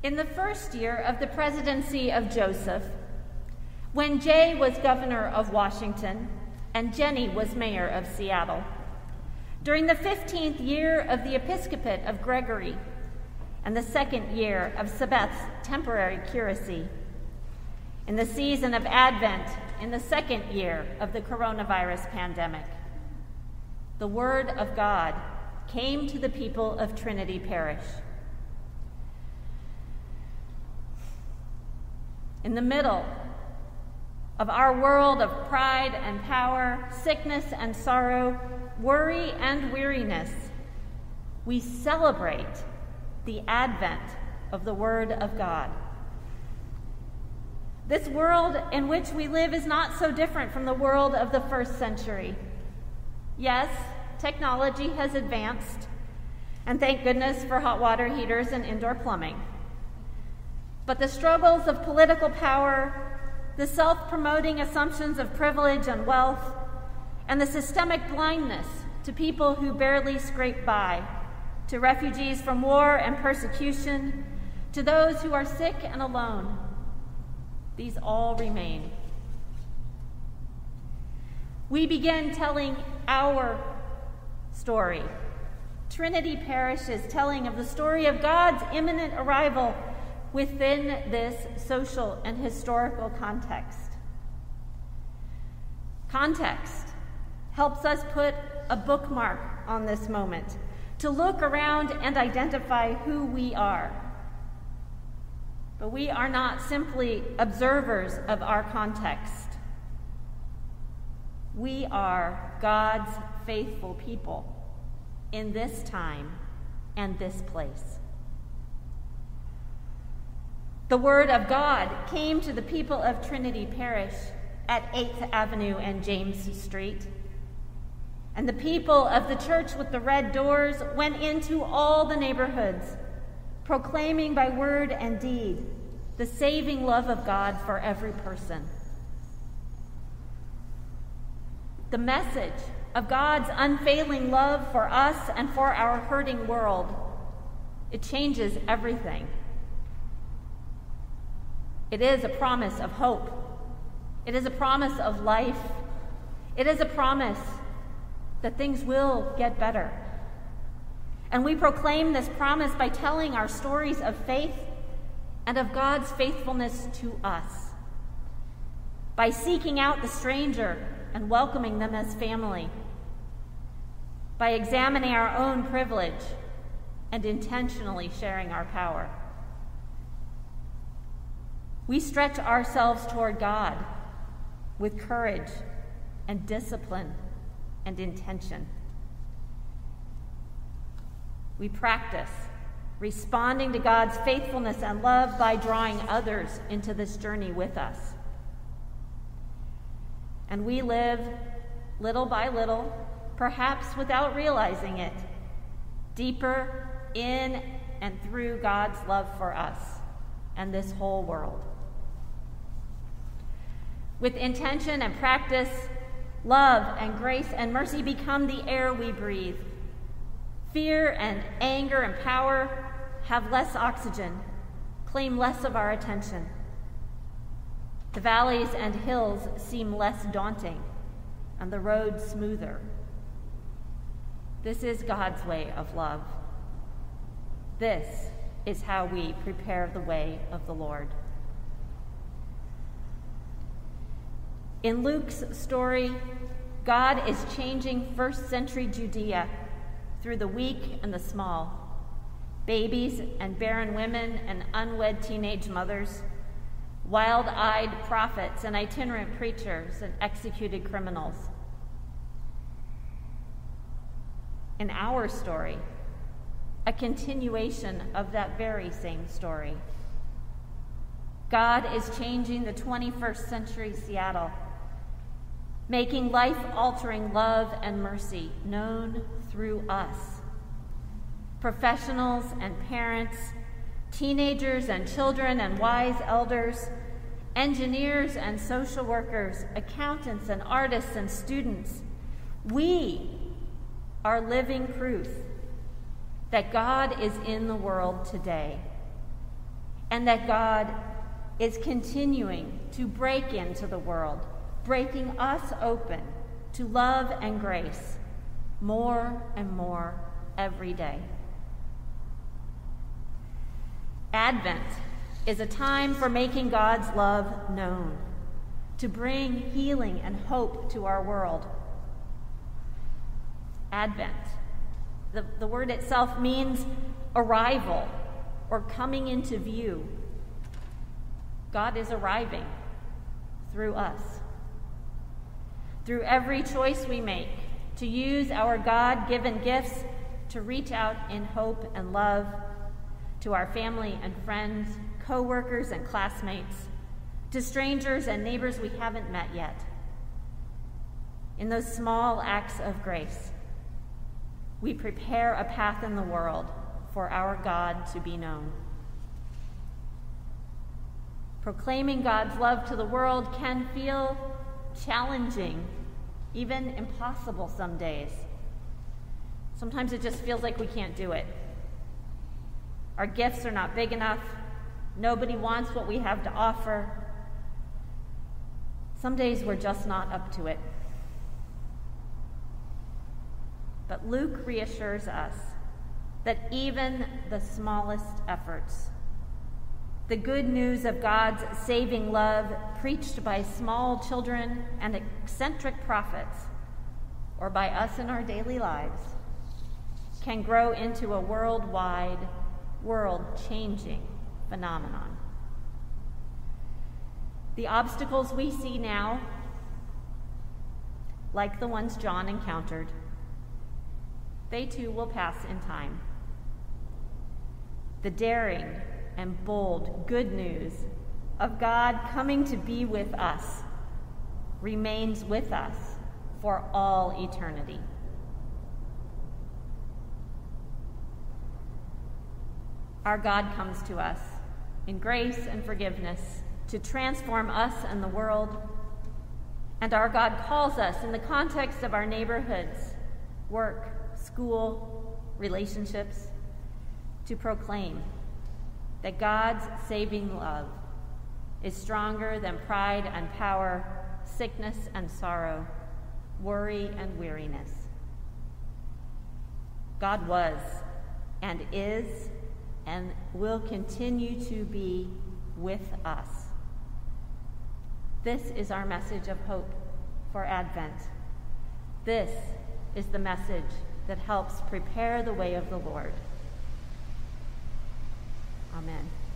In the first year of the presidency of Joseph, when Jay was governor of Washington and Jenny was mayor of Seattle, during the 15th year of the episcopate of Gregory and the second year of Sabeth's temporary curacy, in the season of Advent in the second year of the coronavirus pandemic, the Word of God came to the people of Trinity Parish. In the middle of our world of pride and power, sickness and sorrow, worry and weariness, we celebrate the advent of the Word of God. This world in which we live is not so different from the world of the first century. Yes, technology has advanced, and thank goodness for hot water heaters and indoor plumbing. But the struggles of political power, the self promoting assumptions of privilege and wealth, and the systemic blindness to people who barely scrape by, to refugees from war and persecution, to those who are sick and alone. These all remain. We begin telling our story. Trinity Parish is telling of the story of God's imminent arrival within this social and historical context. Context helps us put a bookmark on this moment, to look around and identify who we are. But we are not simply observers of our context. We are God's faithful people in this time and this place. The Word of God came to the people of Trinity Parish at 8th Avenue and James Street. And the people of the church with the red doors went into all the neighborhoods, proclaiming by word and deed the saving love of God for every person. The message of God's unfailing love for us and for our hurting world, it changes everything. It is a promise of hope. It is a promise of life. It is a promise that things will get better. And we proclaim this promise by telling our stories of faith and of God's faithfulness to us, by seeking out the stranger and welcoming them as family, by examining our own privilege and intentionally sharing our power. We stretch ourselves toward God with courage and discipline and intention. We practice responding to God's faithfulness and love by drawing others into this journey with us. And we live little by little, perhaps without realizing it, deeper in and through God's love for us and this whole world. With intention and practice, love and grace and mercy become the air we breathe. Fear and anger and power have less oxygen, claim less of our attention. The valleys and hills seem less daunting, and the road smoother. This is God's way of love. This is how we prepare the way of the Lord. In Luke's story, God is changing first century Judea through the weak and the small, babies and barren women and unwed teenage mothers, wild eyed prophets and itinerant preachers and executed criminals. In our story, a continuation of that very same story. God is changing the 21st century Seattle making life altering love and mercy known through us. Professionals and parents, teenagers and children and wise elders, engineers and social workers, accountants and artists and students, we are living proof that God is in the world today. and that God is continuing to break into the world, breaking us open to love and grace more and more every day. Advent is a time for making God's love known, to bring healing and hope to our world. Advent, the, the word itself means arrival or coming into view. God is arriving through us. Through every choice we make to use our God given gifts to reach out in hope and love to our family and friends, co workers and classmates, to strangers and neighbors we haven't met yet. In those small acts of grace, we prepare a path in the world for our God to be known. Proclaiming God's love to the world can feel challenging, even impossible some days. Sometimes it just feels like we can't do it. Our gifts are not big enough. Nobody wants what we have to offer. Some days we're just not up to it. But Luke reassures us that even the smallest efforts, the good news of God's saving love preached by small children and eccentric prophets, or by us in our daily lives, can grow into a worldwide world changing phenomenon. The obstacles we see now, like the ones John encountered, they too will pass in time. The daring and bold good news of God coming to be with us remains with us for all eternity. Our God comes to us in grace and forgiveness to transform us and the world. And our God calls us in the context of our neighborhoods, work, school, relationships, to proclaim that God's saving love is stronger than pride and power, sickness and sorrow, worry and weariness. God was and is and will continue to be with us. This is our message of hope for Advent. This is the message that helps prepare the way of the Lord. Amen.